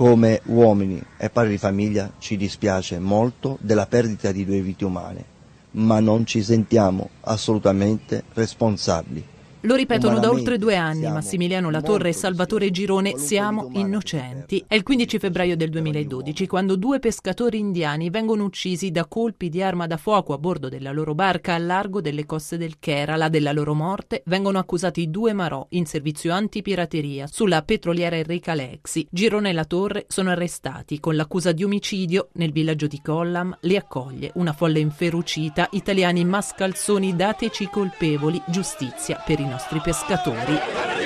come uomini e padri di famiglia ci dispiace molto della perdita di due vite umane, ma non ci sentiamo assolutamente responsabili lo ripetono da oltre due anni Massimiliano Latorre e Salvatore Girone, siamo innocenti. È il 15 febbraio del 2012 quando due pescatori indiani vengono uccisi da colpi di arma da fuoco a bordo della loro barca al largo delle coste del Kerala. Della loro morte vengono accusati due marò in servizio antipirateria sulla petroliera Enrica Lexi. Girone e Latorre sono arrestati con l'accusa di omicidio nel villaggio di Collam. Li accoglie una folla inferocita, italiani mascalzoni dateci colpevoli, giustizia per i nostri pescatori.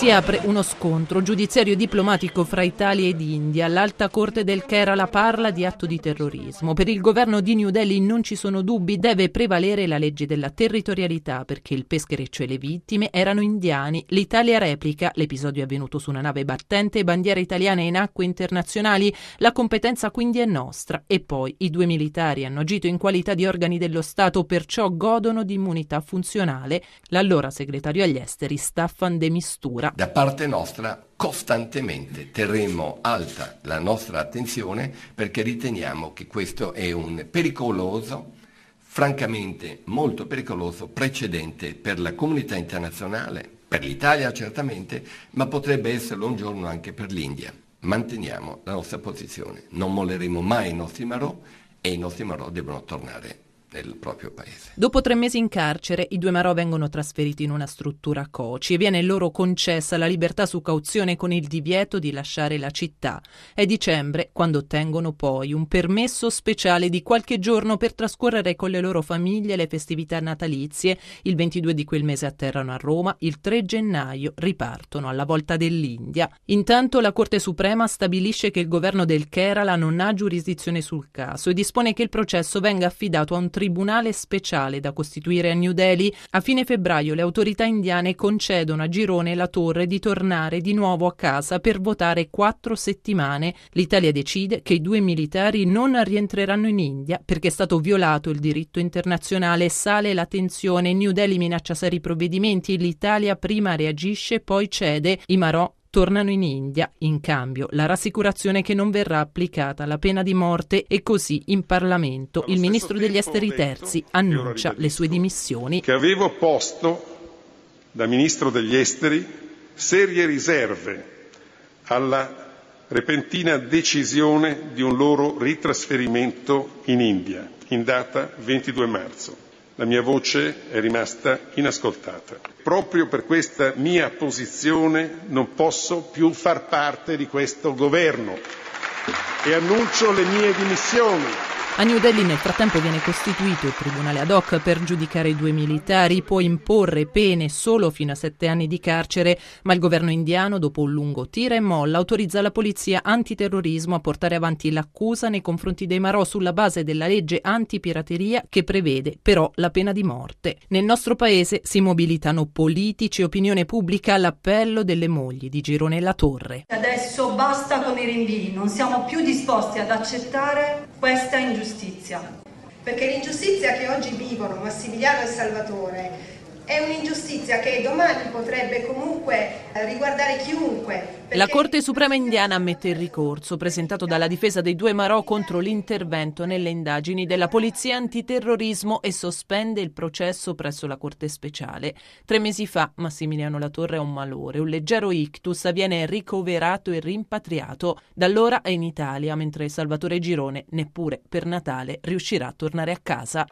Si apre uno scontro giudiziario diplomatico fra Italia ed India. L'alta corte del Kerala parla di atto di terrorismo. Per il governo di New Delhi non ci sono dubbi, deve prevalere la legge della territorialità perché il peschereccio e le vittime erano indiani. L'Italia replica, l'episodio è avvenuto su una nave battente, bandiera italiana in acque internazionali, la competenza quindi è nostra. E poi i due militari hanno agito in qualità di organi dello Stato, perciò godono di immunità funzionale. L'allora segretario agli esteri Staffan de Mistura da parte nostra costantemente terremo alta la nostra attenzione perché riteniamo che questo è un pericoloso, francamente molto pericoloso precedente per la comunità internazionale, per l'Italia certamente, ma potrebbe esserlo un giorno anche per l'India. Manteniamo la nostra posizione, non molleremo mai i nostri marò e i nostri marò devono tornare nel proprio paese. Dopo tre mesi in carcere, i due Marò vengono trasferiti in una struttura Coci e viene loro concessa la libertà su cauzione con il divieto di lasciare la città. È dicembre quando ottengono poi un permesso speciale di qualche giorno per trascorrere con le loro famiglie le festività natalizie. Il 22 di quel mese atterrano a Roma, il 3 gennaio ripartono alla volta dell'India. Intanto la Corte Suprema stabilisce che il governo del Kerala non ha giurisdizione sul caso e dispone che il processo venga affidato a un tribunale speciale da costituire a New Delhi. A fine febbraio le autorità indiane concedono a Girone la torre di tornare di nuovo a casa per votare quattro settimane. L'Italia decide che i due militari non rientreranno in India perché è stato violato il diritto internazionale. Sale la tensione. New Delhi minaccia seri provvedimenti. L'Italia prima reagisce, poi cede. I Marò tornano in India, in cambio la rassicurazione che non verrà applicata la pena di morte e così in Parlamento il ministro degli esteri terzi annuncia le sue dimissioni. Che avevo posto da ministro degli esteri serie riserve alla repentina decisione di un loro ritrasferimento in India in data 22 marzo la mia voce è rimasta inascoltata. Proprio per questa mia posizione non posso più far parte di questo governo e annuncio le mie dimissioni. A New Delhi nel frattempo viene costituito il tribunale ad hoc per giudicare i due militari, può imporre pene solo fino a sette anni di carcere, ma il governo indiano, dopo un lungo tira e molla, autorizza la polizia antiterrorismo a portare avanti l'accusa nei confronti dei Marò sulla base della legge antipirateria che prevede però la pena di morte. Nel nostro paese si mobilitano politici e opinione pubblica all'appello delle mogli di Girone La Torre. Adesso basta con i rinvii, non siamo più disposti ad accettare questa ingiustizia. Perché l'ingiustizia che oggi vivono Massimiliano e Salvatore è un'ingiustizia che domani potrebbe comunque riguardare chiunque. La Corte Suprema indiana ammette il ricorso presentato dalla difesa dei due Marò contro l'intervento nelle indagini della Polizia Antiterrorismo e sospende il processo presso la Corte Speciale. Tre mesi fa Massimiliano Latorre ha un malore, un leggero ictus, viene ricoverato e rimpatriato. Da allora è in Italia, mentre Salvatore Girone neppure per Natale riuscirà a tornare a casa.